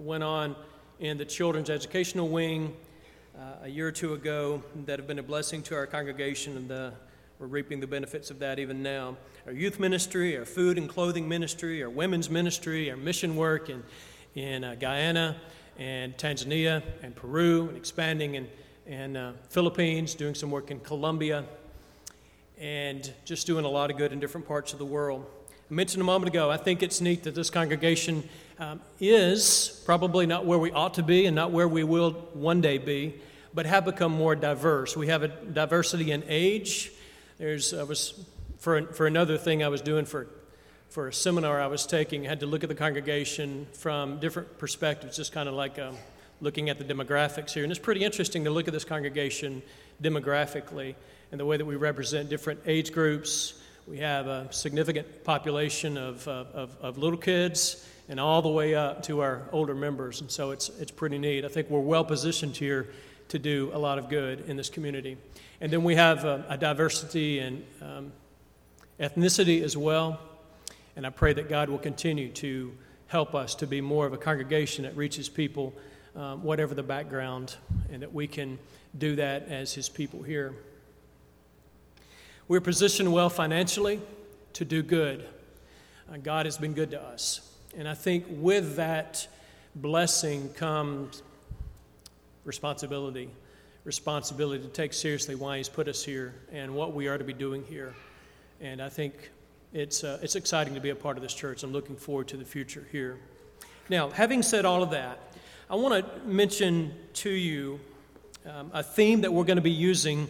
went on in the children's educational wing uh, a year or two ago that have been a blessing to our congregation, and the, we're reaping the benefits of that even now. Our youth ministry, our food and clothing ministry, our women's ministry, our mission work in, in uh, Guyana and Tanzania and Peru, and expanding in, in uh, Philippines, doing some work in Colombia, and just doing a lot of good in different parts of the world. I mentioned a moment ago, I think it's neat that this congregation um, is probably not where we ought to be and not where we will one day be, but have become more diverse. We have a diversity in age. There's, I was, for, for another thing I was doing for, for a seminar I was taking, I had to look at the congregation from different perspectives, just kind of like um, looking at the demographics here. And it's pretty interesting to look at this congregation demographically and the way that we represent different age groups we have a significant population of, uh, of, of, little kids and all the way up to our older members, and so it's, it's pretty neat. I think we're well positioned here to do a lot of good in this community. And then we have a, a diversity and um, ethnicity as well, and I pray that God will continue to help us to be more of a congregation that reaches people, um, whatever the background, and that we can do that as His people here. We're positioned well financially to do good. Uh, God has been good to us. And I think with that blessing comes responsibility. Responsibility to take seriously why He's put us here and what we are to be doing here. And I think it's, uh, it's exciting to be a part of this church. I'm looking forward to the future here. Now, having said all of that, I want to mention to you um, a theme that we're going to be using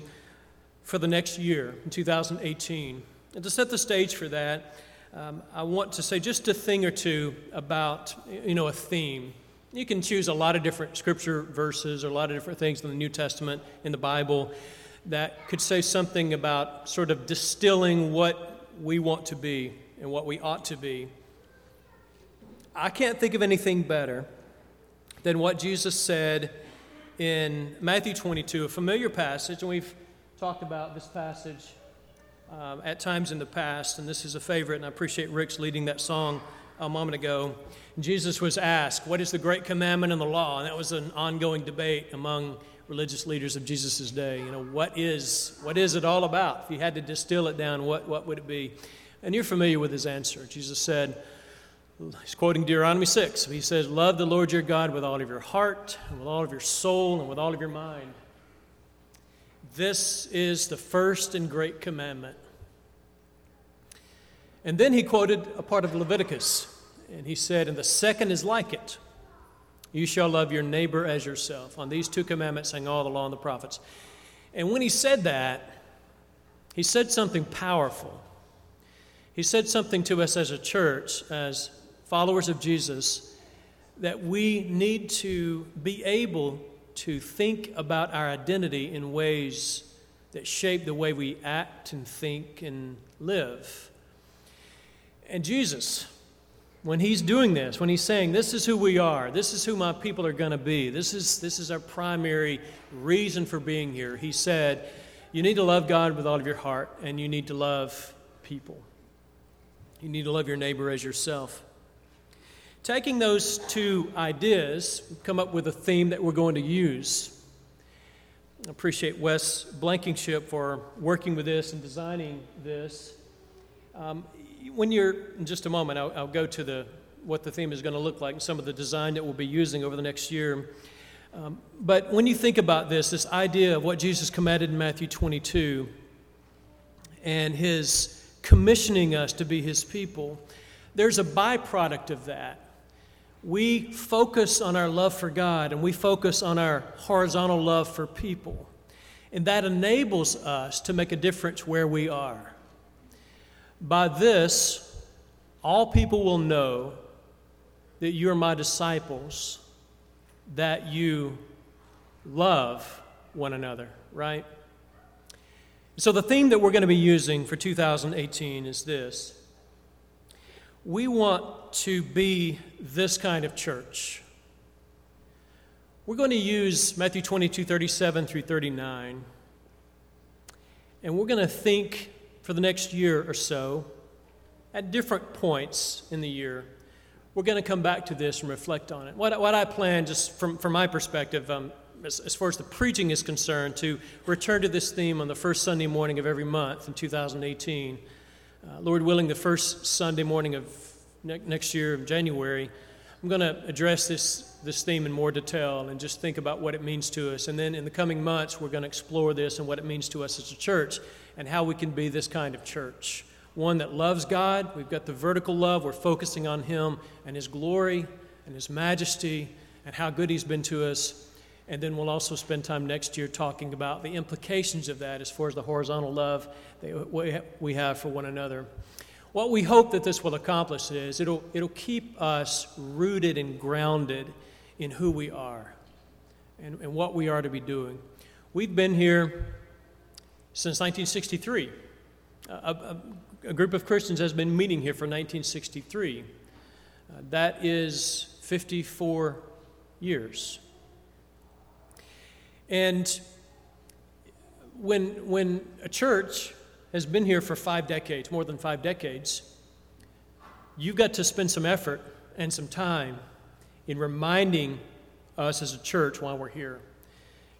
for the next year, in 2018. And to set the stage for that, um, I want to say just a thing or two about, you know, a theme. You can choose a lot of different scripture verses or a lot of different things in the New Testament, in the Bible, that could say something about sort of distilling what we want to be and what we ought to be. I can't think of anything better than what Jesus said in Matthew 22, a familiar passage, and we've talked about this passage um, at times in the past, and this is a favorite, and I appreciate Rick's leading that song a moment ago. Jesus was asked, What is the great commandment in the law? And that was an ongoing debate among religious leaders of Jesus' day. You know, what is, what is it all about? If you had to distill it down, what, what would it be? And you're familiar with his answer. Jesus said, He's quoting Deuteronomy 6. He says, Love the Lord your God with all of your heart, and with all of your soul, and with all of your mind. This is the first and great commandment. And then he quoted a part of Leviticus, and he said, And the second is like it you shall love your neighbor as yourself. On these two commandments hang all the law and the prophets. And when he said that, he said something powerful. He said something to us as a church, as followers of Jesus, that we need to be able to think about our identity in ways that shape the way we act and think and live. And Jesus, when he's doing this, when he's saying, This is who we are, this is who my people are going to be, this is, this is our primary reason for being here, he said, You need to love God with all of your heart, and you need to love people. You need to love your neighbor as yourself. Taking those two ideas, come up with a theme that we're going to use. I appreciate Wes Blankenship for working with this and designing this. Um, when you're, in just a moment, I'll, I'll, go to the, what the theme is going to look like and some of the design that we'll be using over the next year. Um, but when you think about this, this idea of what Jesus commanded in Matthew 22 and his commissioning us to be his people, there's a byproduct of that we focus on our love for God and we focus on our horizontal love for people. And that enables us to make a difference where we are. By this, all people will know that you are my disciples, that you love one another, right? So, the theme that we're going to be using for 2018 is this we want to be this kind of church. We're going to use Matthew 22, 37 through 39. And we're going to think for the next year or so, at different points in the year, we're going to come back to this and reflect on it. What, what I plan, just from, from my perspective, um, as, as, far as the preaching is concerned, to return to this theme on the first Sunday morning of every month in 2018. Uh, Lord willing, the first Sunday morning of ne- next year, of January, I'm going to address this, this theme in more detail and just think about what it means to us. And then in the coming months, we're going to explore this and what it means to us as a church and how we can be this kind of church. One that loves God. We've got the vertical love. We're focusing on Him and His glory and His majesty and how good He's been to us. And then we'll also spend time next year talking about the implications of that as far as the horizontal love that we have for one another. What we hope that this will accomplish is it'll, it'll keep us rooted and grounded in who we are and, and what we are to be doing. We've been here since 1963. A, a, group of Christians has been meeting here for 1963. Uh, that is 54 years. And when, when a church has been here for five decades, more than five decades, you've got to spend some effort and some time in reminding us as a church while we're here.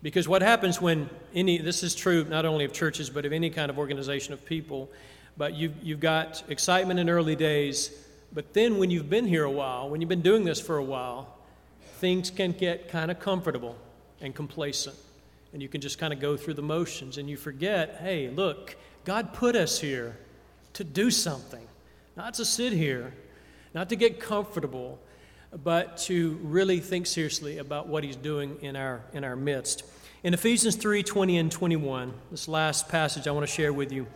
Because what happens when any, this is true not only of churches, but of any kind of organization of people, but you've, you've got excitement in early days, but then when you've been here a while, when you've been doing this for a while, things can get kind of comfortable and complacent. And you can just kind of go through the motions and you forget, hey, look, God put us here to do something, not to sit here, not to get comfortable, but to really think seriously about what He's doing in our, in our midst. In Ephesians 3 20 and 21, this last passage I want to share with you.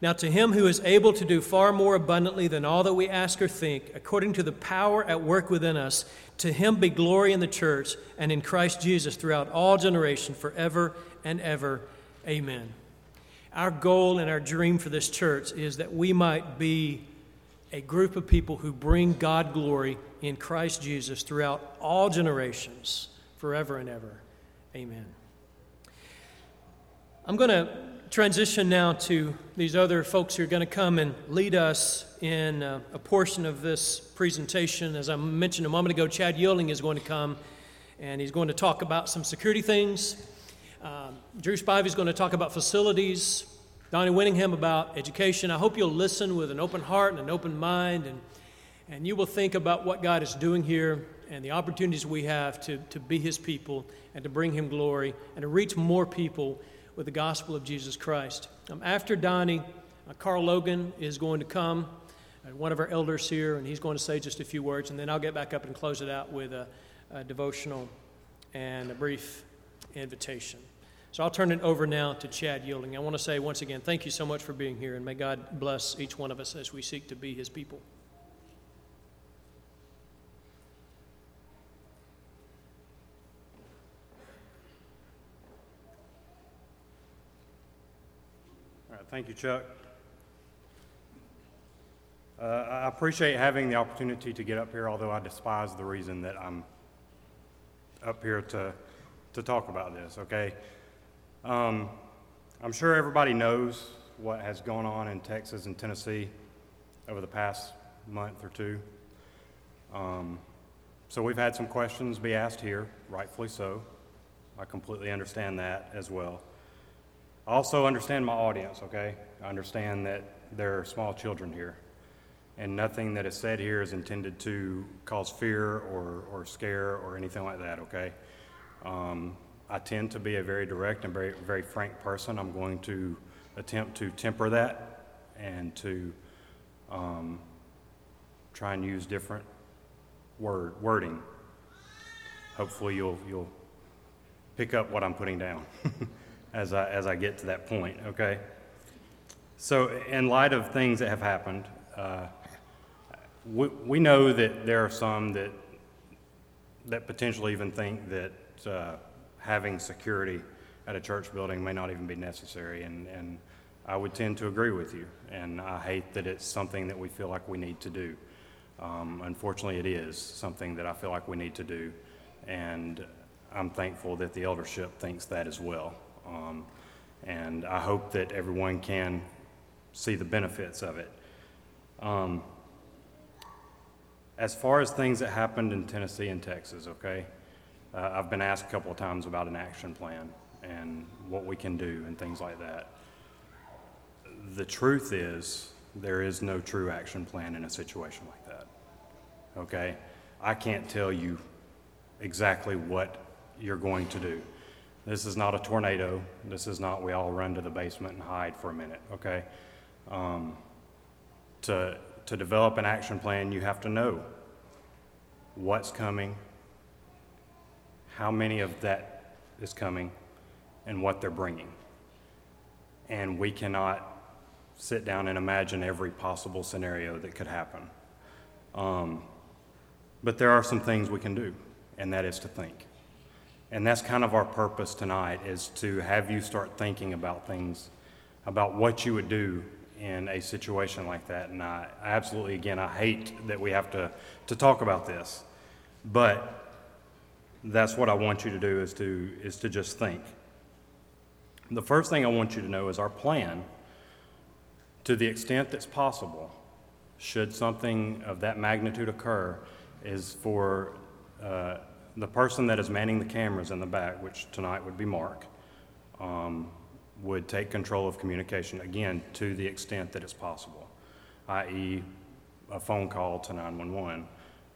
Now, to him who is able to do far more abundantly than all that we ask or think, according to the power at work within us, to him be glory in the church and in Christ Jesus throughout all generation, forever and ever. Amen. Our goal and our dream for this church is that we might be a group of people who bring God glory in Christ Jesus throughout all generations, forever and ever. Amen. I'm going to transition now to these other folks who are going to come and lead us in a, a portion of this presentation. As I mentioned a moment ago, Chad Yielding is going to come and he's going to talk about some security things. Um, Drew Spivey is going to talk about facilities. Donnie Winningham about education. I hope you'll listen with an open heart and an open mind, and, and you will think about what God is doing here and the opportunities we have to, to be His people and to bring Him glory and to reach more people with the gospel of Jesus Christ. Um, after Donnie, uh, Carl Logan is going to come, uh, one of our elders here, and he's going to say just a few words, and then I'll get back up and close it out with a, a devotional and a brief invitation. So I'll turn it over now to Chad Yielding. I want to say once again, thank you so much for being here, and may God bless each one of us as we seek to be his people. Thank you, Chuck. Uh, I appreciate having the opportunity to get up here, although I despise the reason that I'm up here to, to talk about this, okay? Um, I'm sure everybody knows what has gone on in Texas and Tennessee over the past month or two. Um, so we've had some questions be asked here, rightfully so. I completely understand that as well. Also understand my audience, okay? I understand that there are small children here, and nothing that is said here is intended to cause fear or, or scare or anything like that, okay? Um, I tend to be a very direct and very, very frank person. I'm going to attempt to temper that and to um, try and use different word wording. Hopefully, you'll you'll pick up what I'm putting down as I as I get to that point. Okay. So, in light of things that have happened, uh, we, we know that there are some that that potentially even think that. Uh, having security at a church building may not even be necessary. And, and I would tend to agree with you. And I hate that it's something that we feel like we need to do. Um, unfortunately, it is something that I feel like we need to do. And I'm thankful that the eldership thinks that as well. Um, and I hope that everyone can see the benefits of it. Um, as far as things that happened in Tennessee and Texas, okay, uh, I've been asked a couple of times about an action plan and what we can do and things like that. The truth is, there is no true action plan in a situation like that. Okay? I can't tell you exactly what you're going to do. This is not a tornado. This is not we all run to the basement and hide for a minute, okay? Um, to, to develop an action plan, you have to know what's coming, how many of that is coming, and what they're bringing. And we cannot sit down and imagine every possible scenario that could happen. Um, but there are some things we can do, and that is to think. And that's kind of our purpose tonight is to have you start thinking about things, about what you would do in a situation like that. And I absolutely, again, I hate that we have to, to talk about this, but that's what I want you to do is to, is to just think. The first thing I want you to know is our plan, to the extent that's possible, should something of that magnitude occur, is for uh, the person that is manning the cameras in the back, which tonight would be Mark, um, would take control of communication, again, to the extent that it's possible, i.e., a phone call to 911,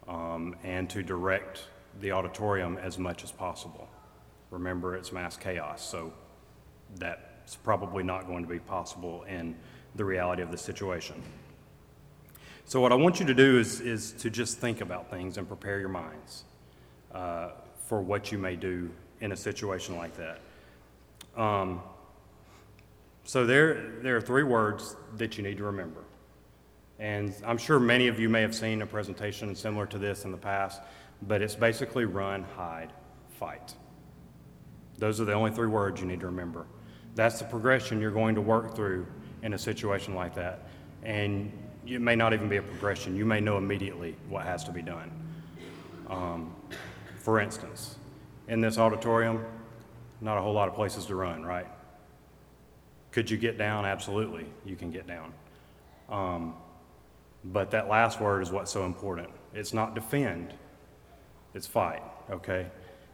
um, and to direct the auditorium as much as possible. Remember, it's mass chaos, so that's probably not going to be possible in the reality of the situation. So, what I want you to do is, is to just think about things and prepare your minds uh, for what you may do in a situation like that. Um, so, there, there are three words that you need to remember. And I'm sure many of you may have seen a presentation similar to this in the past, but it's basically run, hide, fight. Those are the only three words you need to remember. That's the progression you're going to work through in a situation like that. And it may not even be a progression. You may know immediately what has to be done. Um, for instance, in this auditorium, not a whole lot of places to run, right? Could you get down? Absolutely, you can get down. Um, but that last word is what's so important. It's not defend, it's fight, okay?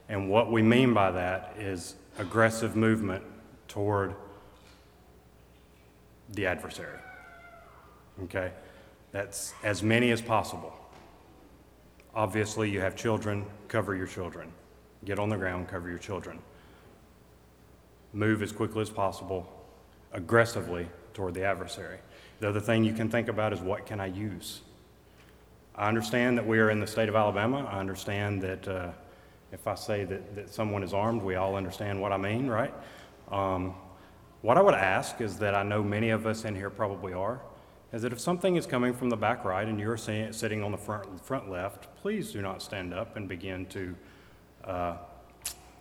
And what we mean by that is aggressive movement toward the adversary. Okay? That's as many as possible. Obviously, you have children, cover your children. Get on the ground, cover your children. Move as quickly as possible, aggressively toward the adversary. The other thing you can think about is what can I use? I understand that we are in the state of Alabama. I understand that uh, if I say that, that someone is armed, we all understand what I mean, right? Um, what I would ask is that I know many of us in here probably are, is that if something is coming from the back right and you're sitting on the front, front left, please do not stand up and begin to, uh,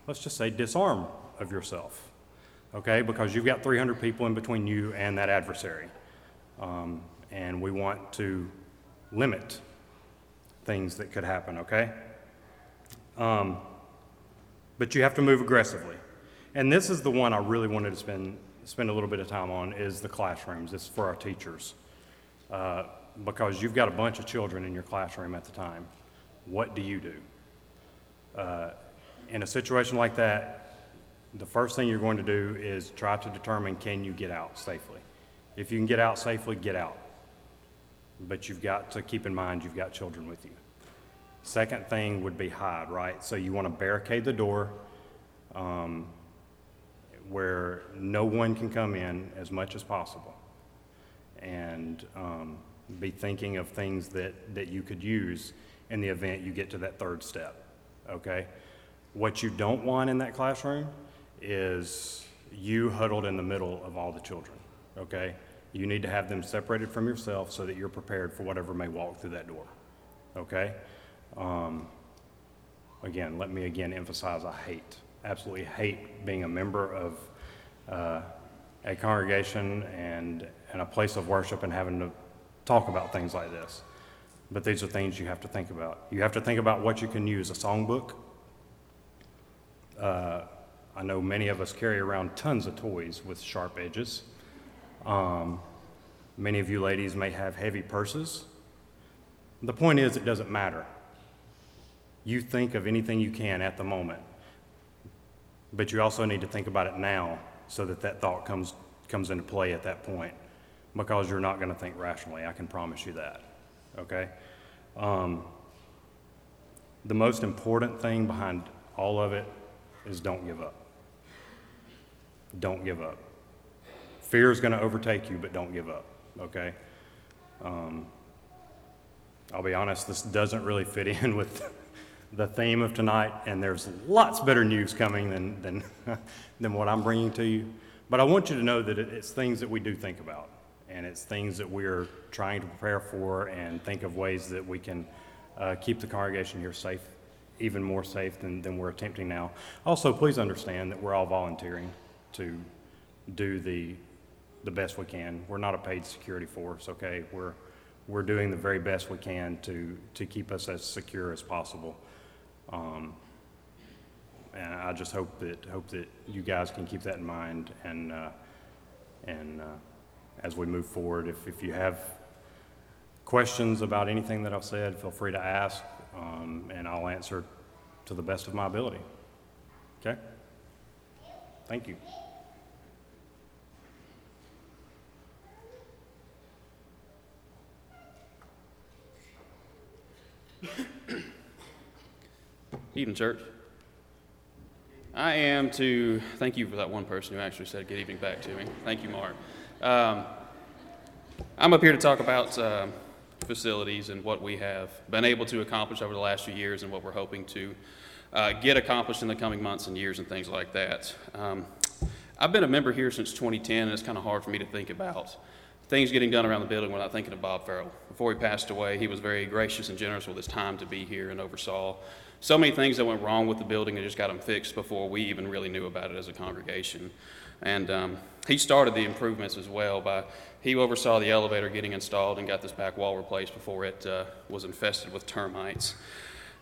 let's just say, disarm of yourself, okay? Because you've got 300 people in between you and that adversary. Um, and we want to limit things that could happen, okay? Um, but you have to move aggressively. And this is the one I really wanted to spend spend a little bit of time on is the classrooms. This is for our teachers. Uh, because you've got a bunch of children in your classroom at the time. What do you do? Uh, in a situation like that, the first thing you're going to do is try to determine can you get out safely. If you can get out safely, get out. But you've got to keep in mind you've got children with you. Second thing would be hide, right? So you want to barricade the door. Um, where no one can come in as much as possible and um, be thinking of things that, that you could use in the event you get to that third step. Okay? What you don't want in that classroom is you huddled in the middle of all the children. Okay? You need to have them separated from yourself so that you're prepared for whatever may walk through that door. Okay? Um, again, let me again emphasize I hate absolutely hate being a member of uh, a congregation and, and a place of worship and having to talk about things like this. But these are things you have to think about. You have to think about what you can use a songbook. Uh, I know many of us carry around tons of toys with sharp edges. Um, many of you ladies may have heavy purses. The point is, it doesn't matter. You think of anything you can at the moment, but you also need to think about it now so that that thought comes, comes into play at that point because you're not going to think rationally. I can promise you that. Okay? Um, the most important thing behind all of it is don't give up. Don't give up. Fear is going to overtake you, but don't give up. Okay? Um, I'll be honest, this doesn't really fit in with the theme of tonight, and there's lots better news coming than, than, than what I'm bringing to you. But I want you to know that it's things that we do think about, and it's things that we're trying to prepare for and think of ways that we can uh, keep the congregation here safe, even more safe than, than we're attempting now. Also, please understand that we're all volunteering to do the, the best we can. We're not a paid security force, okay? We're, we're doing the very best we can to, to keep us as secure as possible. Um, and I just hope that, hope that you guys can keep that in mind and, uh, and uh, as we move forward, if, if you have questions about anything that I've said, feel free to ask, um, and I'll answer to the best of my ability. Okay? Thank you. Evening, church. I am to thank you for that one person who actually said good evening back to me. Thank you, Mark. Um, I'm up here to talk about uh, facilities and what we have been able to accomplish over the last few years and what we're hoping to uh, get accomplished in the coming months and years and things like that. Um, I've been a member here since 2010, and it's kind of hard for me to think about things getting done around the building without thinking of Bob Farrell. Before he passed away, he was very gracious and generous with his time to be here and oversaw so many things that went wrong with the building and just got them fixed before we even really knew about it as a congregation. And um, he started the improvements as well by he oversaw the elevator getting installed and got this back wall replaced before it uh, was infested with termites.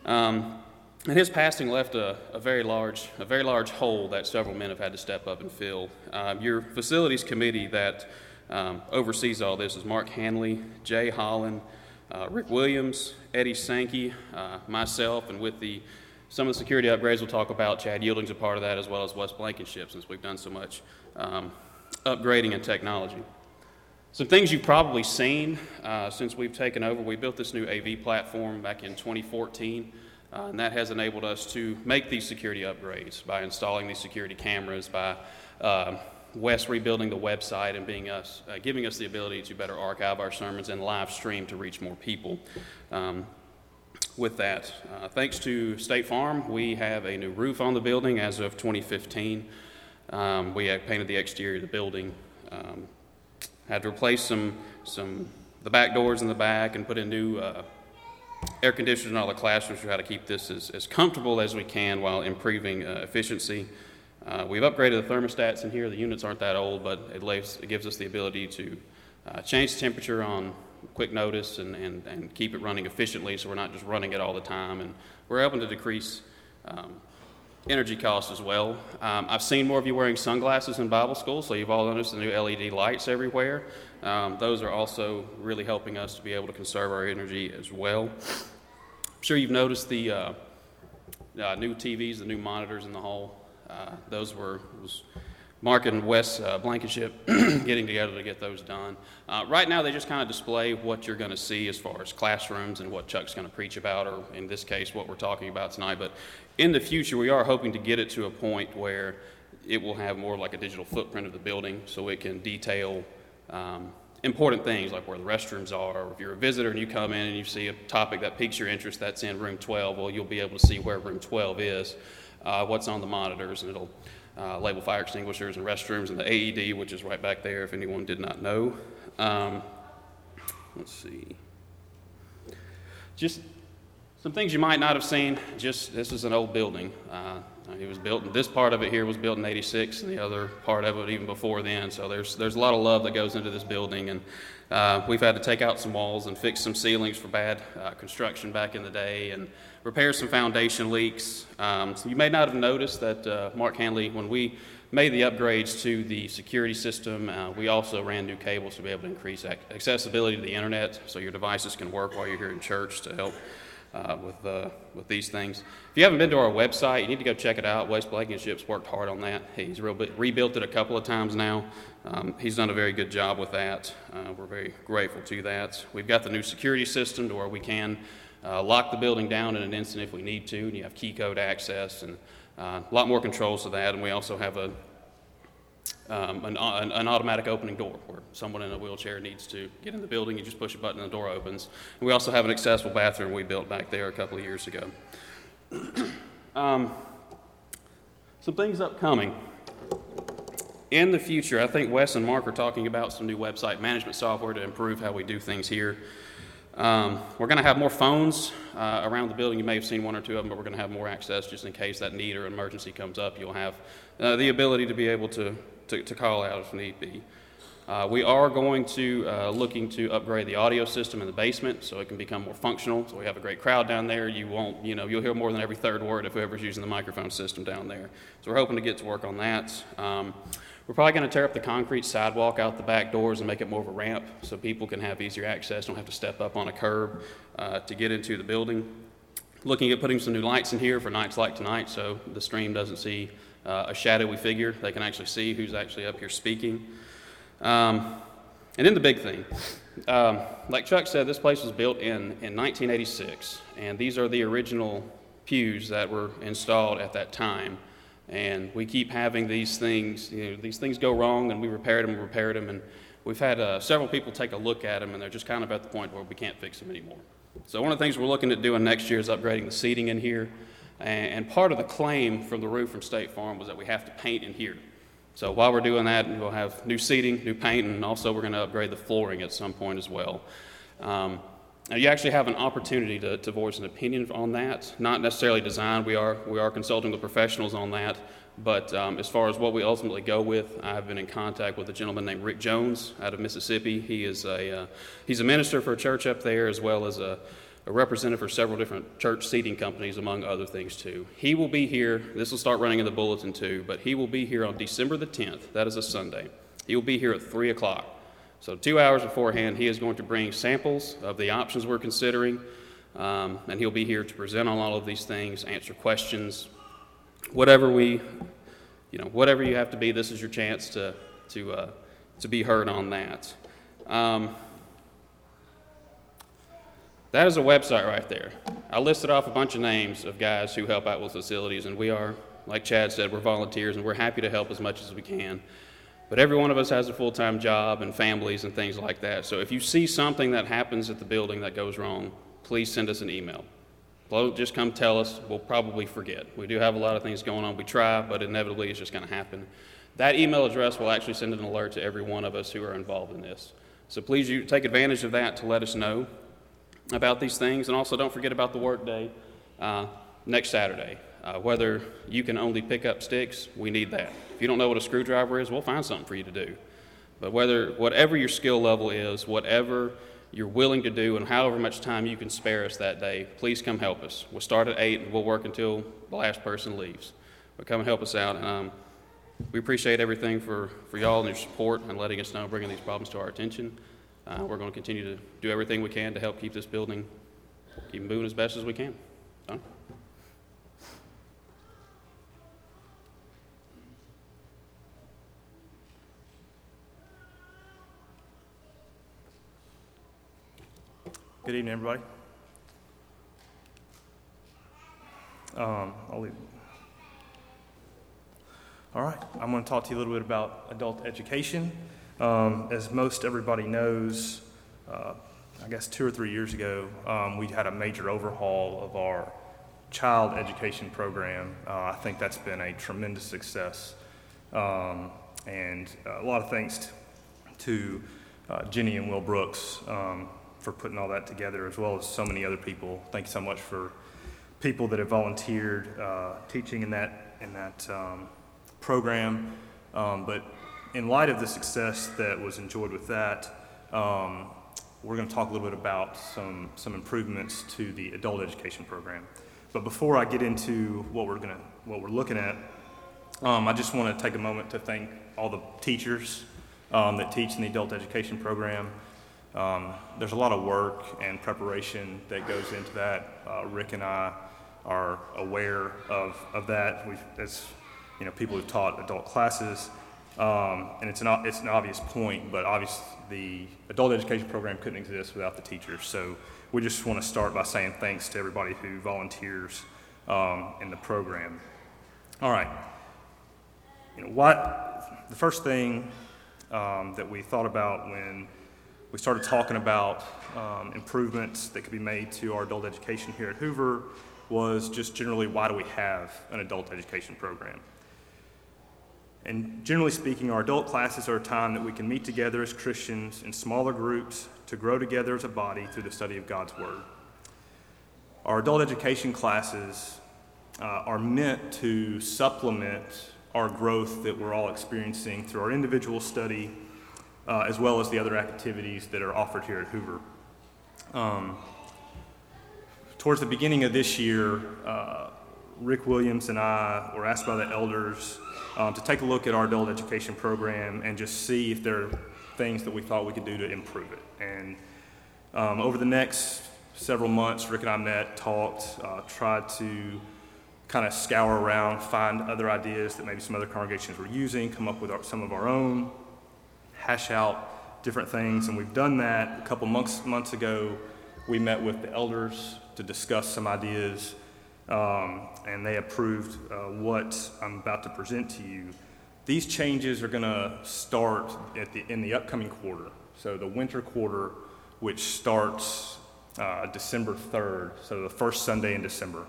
Um, and his passing left a, a, very large, a very large hole that several men have had to step up and fill. Um, your facilities committee that um, oversees all this is Mark Hanley, Jay Holland, uh, Rick Williams, Eddie Sankey, uh, myself, and with the some of the security upgrades we'll talk about, Chad Yielding's a part of that, as well as Wes Blankenship, since we've done so much um, upgrading and technology. Some things you've probably seen uh, since we've taken over. We built this new AV platform back in 2014, uh, and that has enabled us to make these security upgrades by installing these security cameras, by uh, Wes rebuilding the website and being us, uh, giving us the ability to better archive our sermons and live stream to reach more people. Um, with that, uh, thanks to State Farm, we have a new roof on the building as of 2015. Um, we painted the exterior of the building. Um, had to replace some some the back doors in the back and put in new uh, air conditioners in all the classrooms to try to keep this as, as comfortable as we can while improving uh, efficiency. Uh, we've upgraded the thermostats in here. The units aren't that old, but it, lays, it gives us the ability to uh, change the temperature on quick notice and, and, and keep it running efficiently so we're not just running it all the time. And we're able to decrease um, energy costs as well. Um, I've seen more of you wearing sunglasses in Bible school, so you've all noticed the new LED lights everywhere. Um, those are also really helping us to be able to conserve our energy as well. I'm sure you've noticed the uh, uh, new TVs, the new monitors in the hall. Uh, those were was Mark and Wes uh, Blankenship getting together to get those done. Uh, right now, they just kind of display what you're going to see as far as classrooms and what Chuck's going to preach about, or in this case, what we're talking about tonight. But in the future, we are hoping to get it to a point where it will have more like a digital footprint of the building so it can detail um, important things like where the restrooms are. Or if you're a visitor and you come in and you see a topic that piques your interest that's in room 12, well, you'll be able to see where room 12 is uh, what's on the monitors, and it'll uh, label fire extinguishers and restrooms and the AED, which is right back there if anyone did not know. Um, let's see. Just some things you might not have seen. Just this is an old building. Uh, it was built. This part of it here was built in '86, and the other part of it even before then. So there's there's a lot of love that goes into this building, and uh, we've had to take out some walls and fix some ceilings for bad uh, construction back in the day, and repair some foundation leaks. Um, so you may not have noticed that uh, Mark Hanley, when we made the upgrades to the security system, uh, we also ran new cables to be able to increase ac- accessibility to the internet, so your devices can work while you're here in church to help uh, with, uh, with these things. If you haven't been to our website, you need to go check it out. Wes Blankenship's worked hard on that. He's real bit, rebuilt it a couple of times now. Um, he's done a very good job with that. Uh, we're very grateful to that. We've got the new security system to where we can uh, lock the building down in an instant if we need to, and you have key code access and uh, a lot more controls to that. And we also have a um, an, an, an, automatic opening door where someone in a wheelchair needs to get in the building. You just push a button and the door opens. And we also have an accessible bathroom we built back there a couple of years ago. um, some things upcoming. In the future, I think Wes and Mark are talking about some new website management software to improve how we do things here. Um, we're going to have more phones uh, around the building. You may have seen one or two of them, but we're going to have more access just in case that need or emergency comes up. You'll have uh, the ability to be able to to, to call out if need be. Uh, we are going to uh, looking to upgrade the audio system in the basement so it can become more functional. So we have a great crowd down there. You won't, you know, you'll hear more than every third word if whoever's using the microphone system down there. So we're hoping to get to work on that. Um, we're probably going to tear up the concrete sidewalk out the back doors and make it more of a ramp so people can have easier access, don't have to step up on a curb uh, to get into the building. Looking at putting some new lights in here for nights like tonight so the stream doesn't see uh, a shadowy figure. They can actually see who's actually up here speaking. Um, and then the big thing. Um, like Chuck said, this place was built in, in 1986, and these are the original pews that were installed at that time. And we keep having these things, you know, these things go wrong, and we repaired them, repaired them, and we've had uh, several people take a look at them, and they're just kind of at the point where we can't fix them anymore. So one of the things we're looking at doing next year is upgrading the seating in here. And part of the claim from the roof from State Farm was that we have to paint in here. So while we're doing that, we'll have new seating, new paint, and also we're going to upgrade the flooring at some point as well. Um, you actually have an opportunity to, to, voice an opinion on that. Not necessarily design. We are we are consulting with professionals on that. But um, as far as what we ultimately go with, I've been in contact with a gentleman named Rick Jones out of Mississippi. He is a uh, he's a minister for a church up there, as well as a a representative for several different church seating companies, among other things, too. He will be here, this will start running in the bulletin too, but he will be here on December the 10th. That is a Sunday. He will be here at 3 o'clock. So, two hours beforehand, he is going to bring samples of the options we're considering, um, and he'll be here to present on all of these things, answer questions, whatever we, you know, whatever you have to be, this is your chance to, to, uh, to be heard on that. Um, that is a website right there. I listed off a bunch of names of guys who help out with facilities, and we are, like Chad said, we're volunteers and we're happy to help as much as we can. But every one of us has a full time job and families and things like that. So if you see something that happens at the building that goes wrong, please send us an email. Just come tell us. We'll probably forget. We do have a lot of things going on. We try, but inevitably it's just going to happen. That email address will actually send an alert to every one of us who are involved in this. So please you take advantage of that to let us know about these things. And also, don't forget about the workday uh, next Saturday. Uh, whether you can only pick up sticks, we need that. If you don't know what a screwdriver is, we'll find something for you to do. But whether whatever your skill level is, whatever you're willing to do, and however much time you can spare us that day, please come help us. We'll start at eight, and we'll work until the last person leaves. But come and help us out. Um, we appreciate everything for, for y'all and your support and letting us know, bringing these problems to our attention. Uh, we're going to continue to do everything we can to help keep this building, keep moving as best as we can. Good evening, everybody. Um, I'll leave. All right, I'm going to talk to you a little bit about adult education. Um, as most everybody knows, uh, I guess two or three years ago, um, we had a major overhaul of our child education program. Uh, I think that's been a tremendous success. Um, and a lot of thanks to uh, Jenny and Will Brooks um, for putting all that together, as well as so many other people. Thank you so much for people that have volunteered uh, teaching in that in that um, program. Um, but in light of the success that was enjoyed with that, um, we're going to talk a little bit about some some improvements to the adult education program. But before I get into what we're to what we're looking at, um, I just want to take a moment to thank all the teachers um, that teach in the adult education program. Um, there's a lot of work and preparation that goes into that. Uh, Rick and I are aware of, of that. We've, as you know, people who've taught adult classes, um, and it's an, it's an obvious point, but obviously the adult education program couldn't exist without the teachers. So we just want to start by saying thanks to everybody who volunteers um, in the program. All right. You know, what the first thing um, that we thought about when we started talking about um, improvements that could be made to our adult education here at Hoover was just generally why do we have an adult education program? And generally speaking, our adult classes are a time that we can meet together as Christians in smaller groups to grow together as a body through the study of God's Word. Our adult education classes uh, are meant to supplement our growth that we're all experiencing through our individual study, uh, as well as the other activities that are offered here at Hoover. Um, towards the beginning of this year, uh, Rick Williams and I were asked by the elders um, to take a look at our adult education program and just see if there are things that we thought we could do to improve it. And um, over the next several months, Rick and I met, talked, uh, tried to kind of scour around, find other ideas that maybe some other congregations were using, come up with our, some of our own, hash out different things. And we've done that a couple months, months ago. We met with the elders to discuss some ideas, um, and they approved uh, what I'm about to present to you. These changes are going to start at the, in the upcoming quarter. So, the winter quarter, which starts uh, December 3rd, so the first Sunday in December.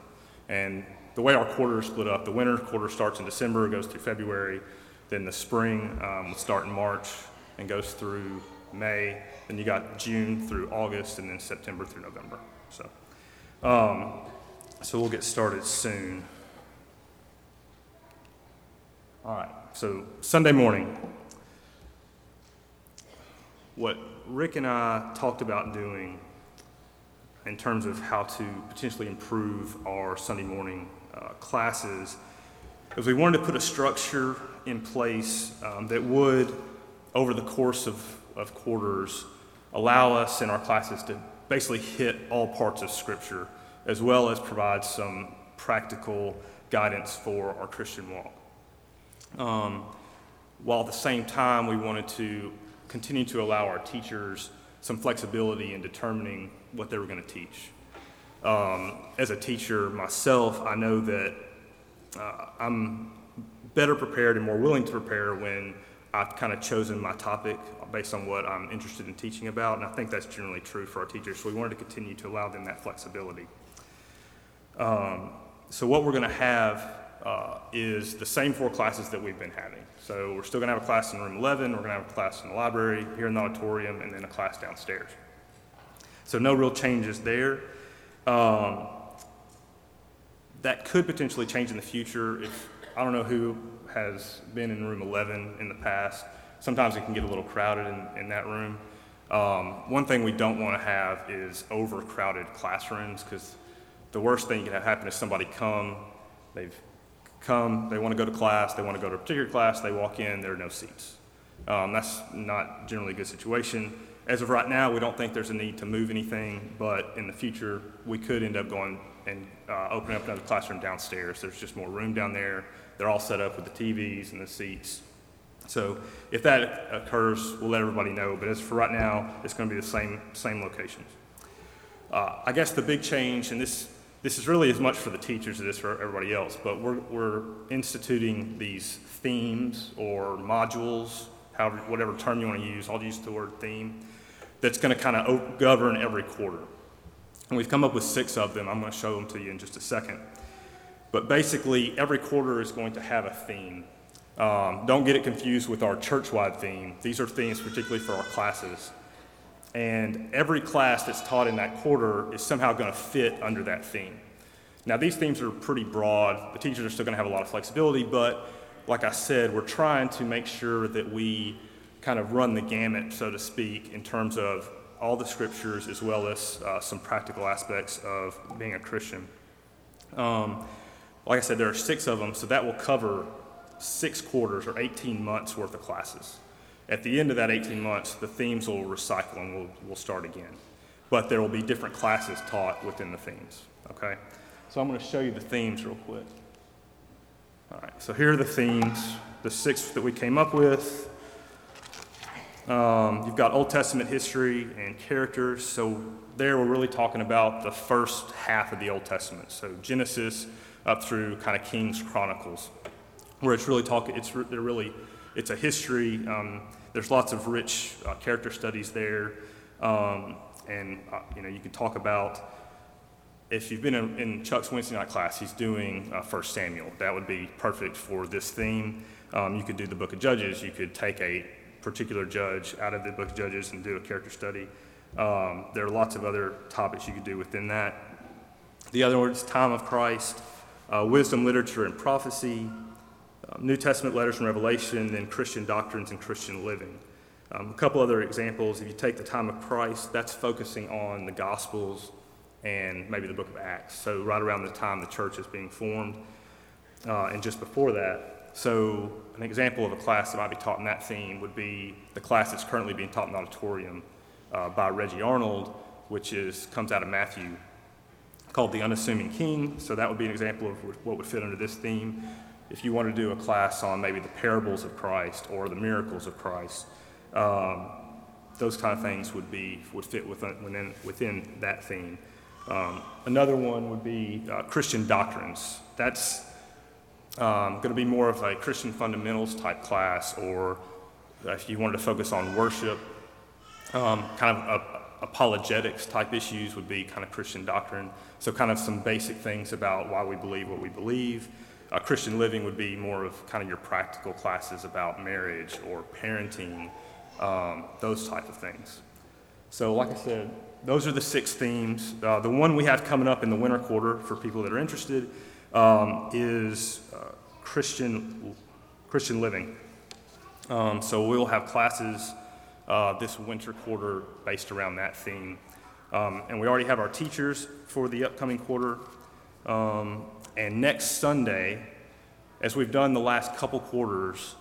And the way our quarter is split up, the winter quarter starts in December, goes through February, then the spring um, will start in March and goes through May. Then you got June through August, and then September through November. So, um, so we'll get started soon. All right. So Sunday morning, what Rick and I talked about doing in terms of how to potentially improve our Sunday morning uh, classes is we wanted to put a structure in place um, that would, over the course of, of quarters, allow us in our classes to basically hit all parts of Scripture, as well as provide some practical guidance for our Christian walk. Um, while at the same time, we wanted to continue to allow our teachers some flexibility in determining what they were going to teach. Um, as a teacher myself, I know that uh, I'm better prepared and more willing to prepare when I've kind of chosen my topic based on what I'm interested in teaching about, and I think that's generally true for our teachers. So we wanted to continue to allow them that flexibility. Um, so what we're going to have uh, is the same four classes that we've been having. So we're still going to have a class in room 11, we're going to have a class in the library, here in the auditorium, and then a class downstairs. So no real changes there. Um, that could potentially change in the future if I don't know who has been in room 11 in the past. Sometimes it can get a little crowded in, in that room. Um, one thing we don't want to have is overcrowded classrooms because the worst thing that can happen is somebody come, they've come, they want to go to class, they want to go to a particular class, they walk in, there are no seats. Um, that's not generally a good situation. As of right now, we don't think there's a need to move anything, but in the future, we could end up going and uh, opening up another classroom downstairs. There's just more room down there. They're all set up with the TVs and the seats. So if that occurs, we'll let everybody know. But as for right now, it's going to be the same same locations. Uh, I guess the big change, and this this is really as much for the teachers as it is for everybody else, but we're, we're instituting these themes or modules, however, whatever term you want to use. I'll use the word theme that's going to kind of govern every quarter. And we've come up with six of them. I'm going to show them to you in just a second. But basically, every quarter is going to have a theme. Um, don't get it confused with our church wide theme. These are themes particularly for our classes. And every class that's taught in that quarter is somehow going to fit under that theme. Now, these themes are pretty broad. The teachers are still going to have a lot of flexibility, but like I said, we're trying to make sure that we kind of run the gamut, so to speak, in terms of all the scriptures as well as uh, some practical aspects of being a Christian. Um, like I said, there are six of them, so that will cover six quarters or 18 months worth of classes. At the end of that 18 months, the themes will recycle and we'll, we'll start again. But there will be different classes taught within the themes, okay? So I'm going to show you the themes real quick. All right, so here are the themes, the six that we came up with. Um, you've got Old Testament history and characters. So there we're really talking about the first half of the Old Testament. So Genesis up through kind of Kings Chronicles, where it's really talking. It's they're really it's a history. Um, there's lots of rich uh, character studies there, um, and uh, you know you can talk about. If you've been in, in Chuck's Wednesday night class, he's doing uh, First Samuel. That would be perfect for this theme. Um, you could do the Book of Judges. You could take a particular judge out of the book of Judges and do a character study. Um, there are lots of other topics you could do within that. The other is time of Christ, uh, wisdom, literature, and prophecy, um, New Testament letters and Revelation, then Christian doctrines and Christian living. Um, a couple other examples. If you take the time of Christ, that's focusing on the Gospels and maybe the book of Acts. So, right around the time the church is being formed. Uh, and just before that, so, an example of a class that might be taught in that theme would be the class that's currently being taught in the auditorium uh, by Reggie Arnold, which is comes out of Matthew, called The Unassuming King. So, that would be an example of what would fit under this theme. If you want to do a class on maybe the parables of Christ or the miracles of Christ, um, those kind of things would be would fit within within, within that theme. Um, another one would be uh, Christian doctrines. That's um, going to be more of a Christian fundamentals type class, or if you wanted to focus on worship, um, kind of a, apologetics type issues would be kind of Christian doctrine. So, kind of some basic things about why we believe what we believe. Uh, Christian living would be more of kind of your practical classes about marriage or parenting, um, those type of things. So, like I said, those are the six themes. Uh, the one we have coming up in the winter quarter for people that are interested um, is uh, Christian, Christian living. Um, so we'll have classes uh, this winter quarter based around that theme. Um, and we already have our teachers for the upcoming quarter. Um, and next Sunday, as we've done the last couple quarters,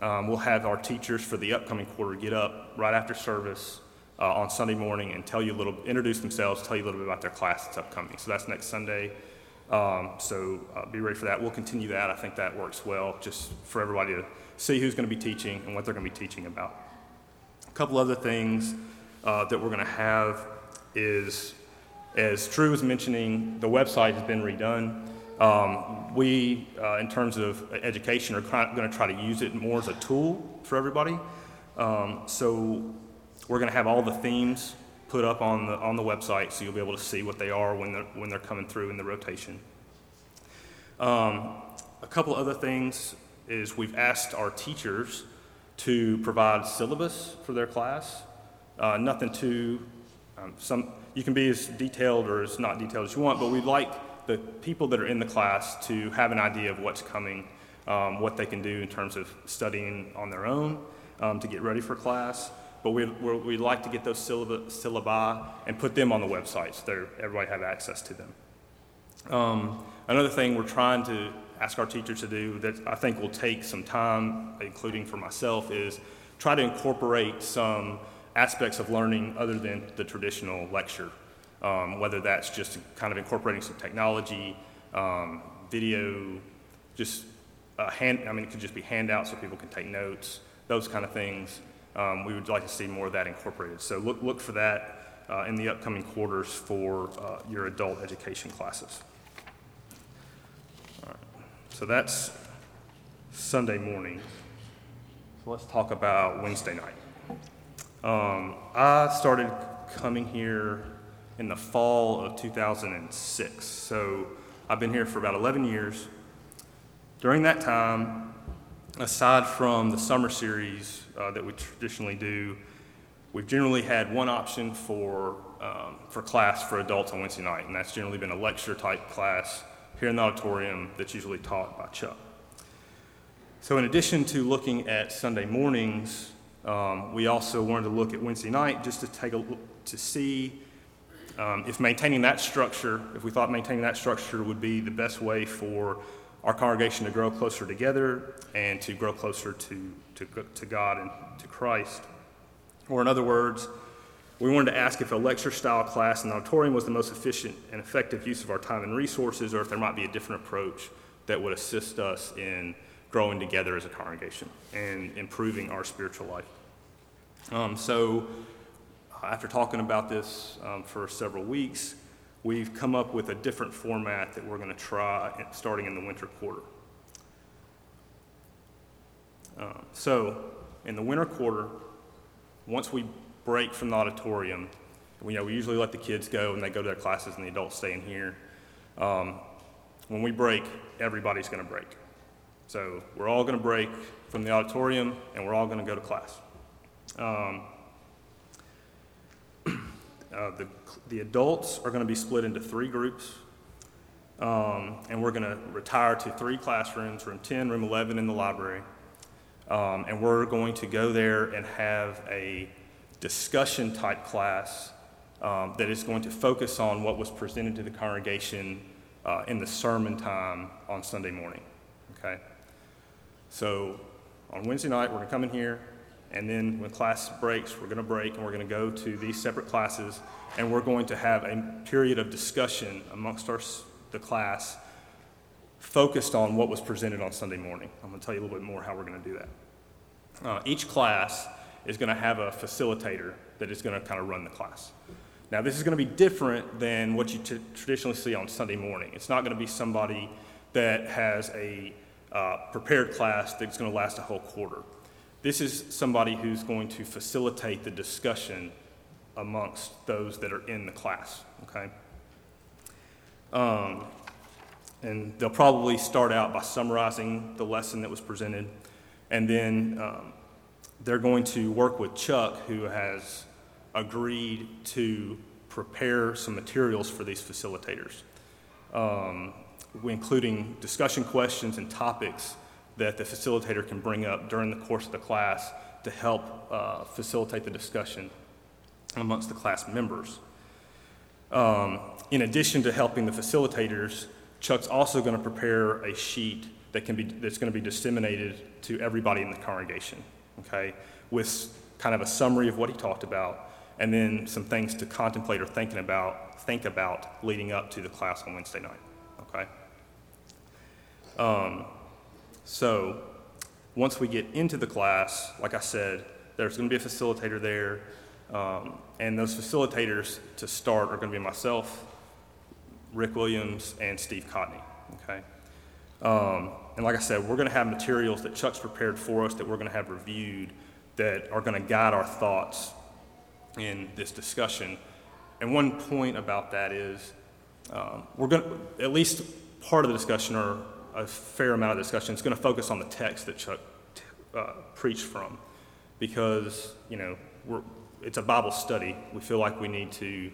um, we'll have our teachers for the upcoming quarter get up right after service uh, on Sunday morning and tell you a little, introduce themselves, tell you a little bit about their class that's upcoming. So that's next Sunday. Um, so uh, be ready for that. We'll continue that. I think that works well just for everybody to see who's going to be teaching and what they're going to be teaching about. A couple other things uh, that we're going to have is, as Drew was mentioning, the website has been redone. Um, we, uh, in terms of education, are going to try to use it more as a tool for everybody. Um, so we're going to have all the themes put up on the, on the website so you'll be able to see what they are when they're, when they're coming through in the rotation. Um, a couple other things is we've asked our teachers to provide syllabus for their class. Uh, nothing too, um, some, you can be as detailed or as not detailed as you want, but we'd like the people that are in the class to have an idea of what's coming, um, what they can do in terms of studying on their own um, to get ready for class but we, would like to get those syllabi, syllabi and put them on the website so everybody have access to them. Um, another thing we're trying to ask our teachers to do that I think will take some time, including for myself, is try to incorporate some aspects of learning other than the traditional lecture. Um, whether that's just kind of incorporating some technology, um, video, just a hand, I mean, it could just be handouts so people can take notes, those kind of things um, we would like to see more of that incorporated. So look, look for that uh, in the upcoming quarters for uh, your adult education classes. So that's Sunday morning. So let's talk about Wednesday night. Um, I started coming here in the fall of 2006. So I've been here for about 11 years. During that time, aside from the summer series uh, that we traditionally do, We've generally had one option for, um, for class for adults on Wednesday night, and that's generally been a lecture type class here in the auditorium that's usually taught by Chuck. So, in addition to looking at Sunday mornings, um, we also wanted to look at Wednesday night just to take a look to see um, if maintaining that structure, if we thought maintaining that structure would be the best way for our congregation to grow closer together and to grow closer to, to, to God and to Christ. Or, in other words, we wanted to ask if a lecture style class in the auditorium was the most efficient and effective use of our time and resources, or if there might be a different approach that would assist us in growing together as a congregation and improving our spiritual life. Um, so, after talking about this um, for several weeks, we've come up with a different format that we're going to try starting in the winter quarter. Um, so, in the winter quarter, once we break from the auditorium, we, you know, we usually let the kids go and they go to their classes and the adults stay in here. Um, when we break, everybody's going to break. So we're all going to break from the auditorium and we're all going to go to class. Um, uh, the, the adults are going to be split into three groups. Um, and we're going to retire to three classrooms room 10, room 11 in the library. Um, and we're going to go there and have a discussion type class um, that is going to focus on what was presented to the congregation uh, in the sermon time on Sunday morning. Okay? So on Wednesday night, we're going to come in here, and then when class breaks, we're going to break and we're going to go to these separate classes, and we're going to have a period of discussion amongst our, the class focused on what was presented on Sunday morning. I'm going to tell you a little bit more how we're going to do that. Uh, each class is going to have a facilitator that is going to kind of run the class. Now, this is going to be different than what you t- traditionally see on Sunday morning. It's not going to be somebody that has a uh, prepared class that's going to last a whole quarter. This is somebody who's going to facilitate the discussion amongst those that are in the class, okay? Um, and they'll probably start out by summarizing the lesson that was presented, and then um, they're going to work with Chuck, who has agreed to prepare some materials for these facilitators, um, including discussion questions and topics that the facilitator can bring up during the course of the class to help uh, facilitate the discussion amongst the class members. Um, in addition to helping the facilitators, Chuck's also going to prepare a sheet that can be, that's going to be disseminated to everybody in the congregation, okay, with kind of a summary of what he talked about, and then some things to contemplate or thinking about, think about leading up to the class on Wednesday night, okay? Um, so once we get into the class, like I said, there's going to be a facilitator there, um, and those facilitators to start are going to be myself, Rick Williams, and Steve Cotney. Okay. Um, and like I said, we're going to have materials that Chuck's prepared for us that we're going to have reviewed that are going to guide our thoughts in this discussion. And one point about that is um, we're going to, at least part of the discussion or a fair amount of discussion It's going to focus on the text that Chuck uh, preached from because, you know, we're, it's a Bible study. We feel like we need to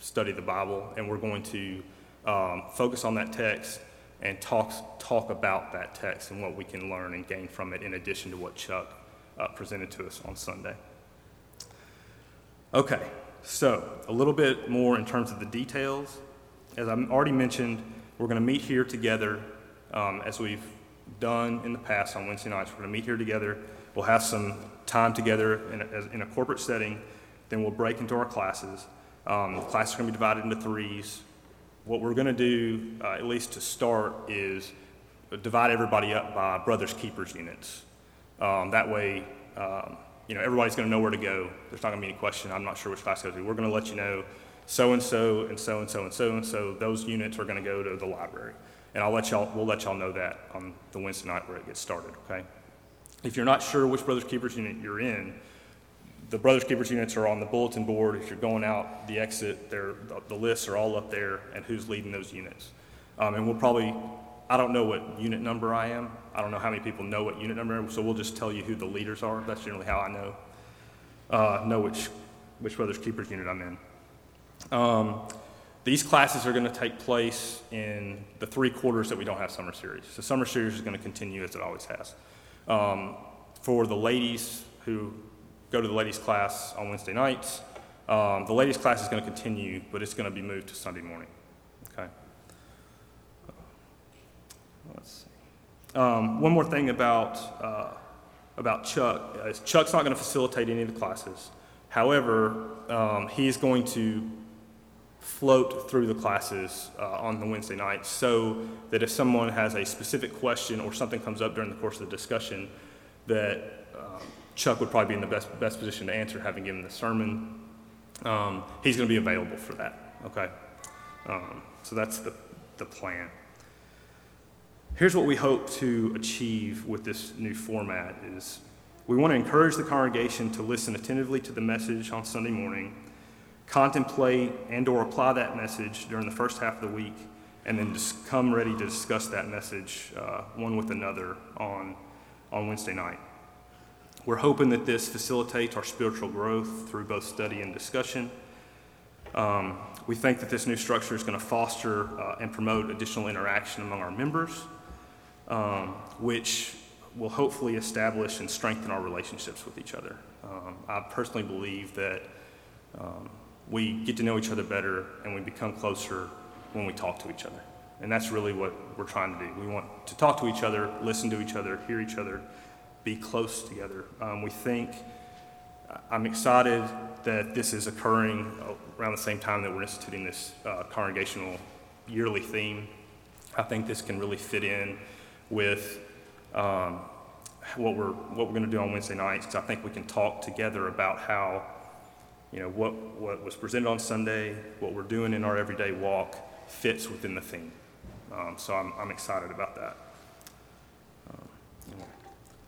study the Bible, and we're going to um, focus on that text and talk, talk about that text and what we can learn and gain from it in addition to what Chuck uh, presented to us on Sunday. Okay, so a little bit more in terms of the details. As I already mentioned, we're going to meet here together um, as we've done in the past on Wednesday nights. We're going to meet here together. We'll have some time together in a, in a corporate setting. Then we'll break into our classes. Um, classes are going to be divided into threes. What we're going to do, uh, at least to start, is divide everybody up by brothers keepers units. Um, that way, um, you know, everybody's going to know where to go. There's not going to be any question. I'm not sure which class to go to. We're going to let you know so and so and so and so and so and so. Those units are going to go to the library, and I'll let y'all. We'll let y'all know that on the Wednesday night where it gets started. Okay. If you're not sure which brothers keepers unit you're in, the Brothers Keepers units are on the bulletin board. If you're going out the exit, the, the lists are all up there and who's leading those units. Um, and we'll probably, I don't know what unit number I am. I don't know how many people know what unit number, so we'll just tell you who the leaders are. That's generally how I know. uh, know which, which Brothers Keepers unit I'm in. Um, these classes are going to take place in the three quarters that we don't have summer series. So summer series is going to continue as it always has. Um, for the ladies who go to the ladies' class on Wednesday nights, um, the ladies' class is going to continue, but it's going to be moved to Sunday morning. Okay. Let's see. Um, one more thing about uh, about Chuck is Chuck's not going to facilitate any of the classes. However, um, he is going to float through the classes uh, on the Wednesday nights so that if someone has a specific question or something comes up during the course of the discussion, that um, Chuck would probably be in the best, best position to answer, having given the sermon. Um, he's going to be available for that, okay? Um, so that's the, the plan. Here's what we hope to achieve with this new format is we want to encourage the congregation to listen attentively to the message on Sunday morning contemplate and or apply that message during the first half of the week and then just come ready to discuss that message uh, one with another on, on wednesday night. We're hoping that this facilitates our spiritual growth through both study and discussion. Um, we think that this new structure is going to foster uh, and promote additional interaction among our members um, which will hopefully establish and strengthen our relationships with each other. Um, i personally believe that um, we get to know each other better and we become closer when we talk to each other. And that's really what we're trying to do. We want to talk to each other, listen to each other, hear each other, be close together. Um, we think, I'm excited that this is occurring around the same time that we're instituting this uh, congregational yearly theme. I think this can really fit in with um, what we're what we're going to do on Wednesday nights because I think we can talk together about how you know, what, what was presented on Sunday, what we're doing in our everyday walk fits within the theme. Um, so I'm, I'm excited about that. Um,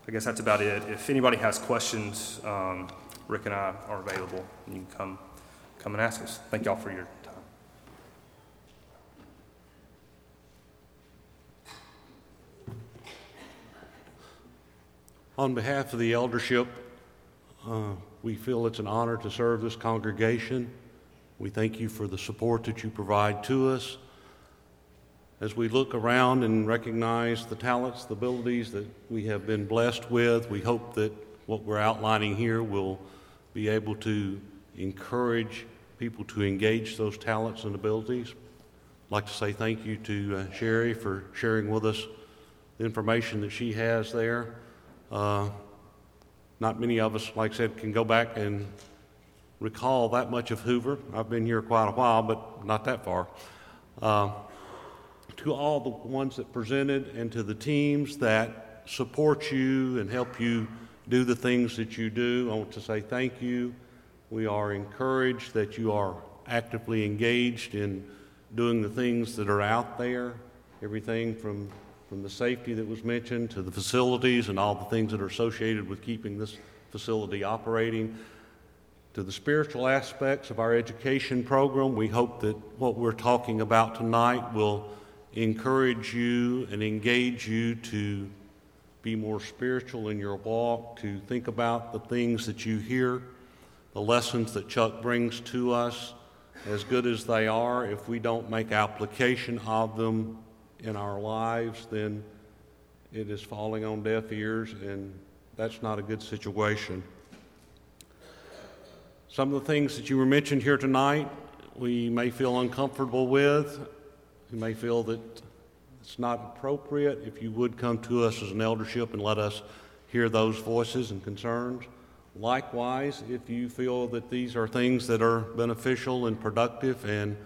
I guess that's about it. If anybody has questions, um, Rick and I are available. and You can come, come and ask us. Thank y'all for your time. On behalf of the eldership, uh, we feel it's an honor to serve this congregation. We thank you for the support that you provide to us. As we look around and recognize the talents, the abilities that we have been blessed with, we hope that what we're outlining here will be able to encourage people to engage those talents and abilities. I'd like to say thank you to uh, Sherry for sharing with us the information that she has there. Uh, not many of us, like I said, can go back and recall that much of Hoover. I've been here quite a while, but not that far. Uh, to all the ones that presented and to the teams that support you and help you do the things that you do, I want to say thank you. We are encouraged that you are actively engaged in doing the things that are out there, everything from from the safety that was mentioned to the facilities and all the things that are associated with keeping this facility operating to the spiritual aspects of our education program. We hope that what we're talking about tonight will encourage you and engage you to be more spiritual in your walk, to think about the things that you hear, the lessons that Chuck brings to us, as good as they are, if we don't make application of them in our lives, then it is falling on deaf ears, and that's not a good situation. Some of the things that you were mentioned here tonight, we may feel uncomfortable with. We may feel that it's not appropriate. If you would come to us as an eldership and let us hear those voices and concerns. Likewise, if you feel that these are things that are beneficial and productive and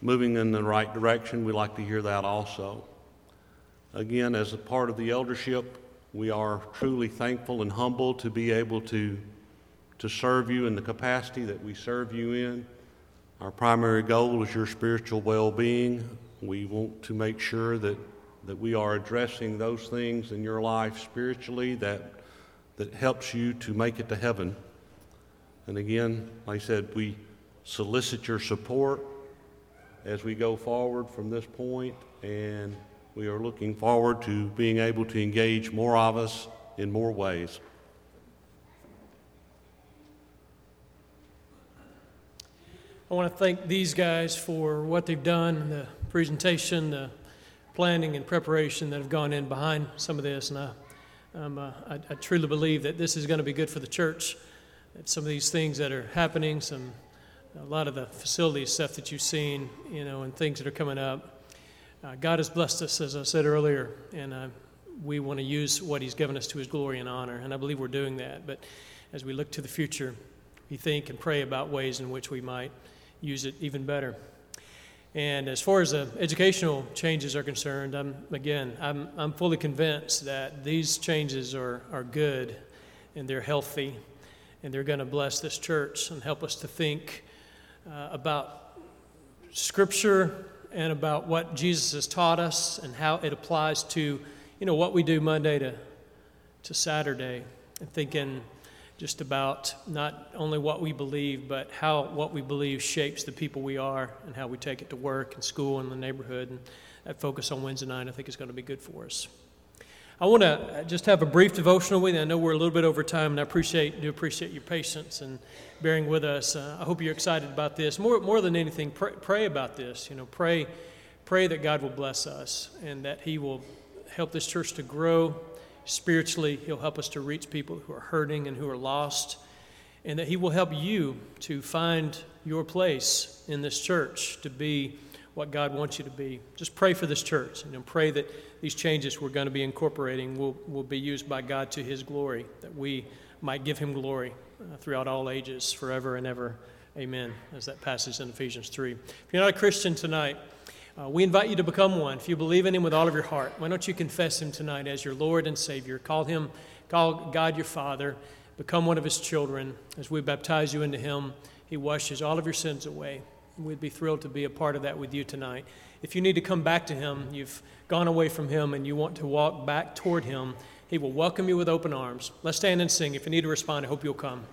moving in the right direction. We like to hear that also. Again, as a part of the eldership, we are truly thankful and humble to be able to, to serve you in the capacity that we serve you in. Our primary goal is your spiritual well being. We want to make sure that, that we are addressing those things in your life spiritually that, that helps you to make it to heaven. And again, like I said, we solicit your support as we go forward from this point, and we are looking forward to being able to engage more of us in more ways. I want to thank these guys for what they've done, the presentation, the planning and preparation that have gone in behind some of this. And I, um, uh, I, I truly believe that this is going to be good for the church. That some of these things that are happening, some a lot of the facility stuff that you've seen, you know, and things that are coming up. Uh, God has blessed us, as I said earlier, and uh, we want to use what He's given us to His glory and honor, and I believe we're doing that. But as we look to the future, we think and pray about ways in which we might use it even better. And as far as the educational changes are concerned, I'm, again, I'm, I'm fully convinced that these changes are, are good and they're healthy and they're going to bless this church and help us to think uh, about Scripture and about what Jesus has taught us and how it applies to, you know, what we do Monday to, to Saturday and thinking just about not only what we believe, but how what we believe shapes the people we are and how we take it to work and school and the neighborhood. And that focus on Wednesday night, I think, is going to be good for us. I want to just have a brief devotional with you. I know we're a little bit over time, and I appreciate do appreciate your patience and bearing with us. Uh, I hope you're excited about this. More more than anything, pray, pray about this. You know, pray pray that God will bless us and that He will help this church to grow spiritually. He'll help us to reach people who are hurting and who are lost, and that He will help you to find your place in this church to be what God wants you to be. Just pray for this church and pray that these changes we're going to be incorporating will, will be used by God to His glory, that we might give Him glory uh, throughout all ages, forever and ever. Amen. As that passage in Ephesians 3. If you're not a Christian tonight, uh, we invite you to become one. If you believe in Him with all of your heart, why don't you confess Him tonight as your Lord and Savior? Call Him, call God your Father, become one of His children. As we baptize you into Him, He washes all of your sins away. We'd be thrilled to be a part of that with you tonight. If you need to come back to Him, you've gone away from Him, and you want to walk back toward Him, He will welcome you with open arms. Let's stand and sing. If you need to respond, I hope you'll come.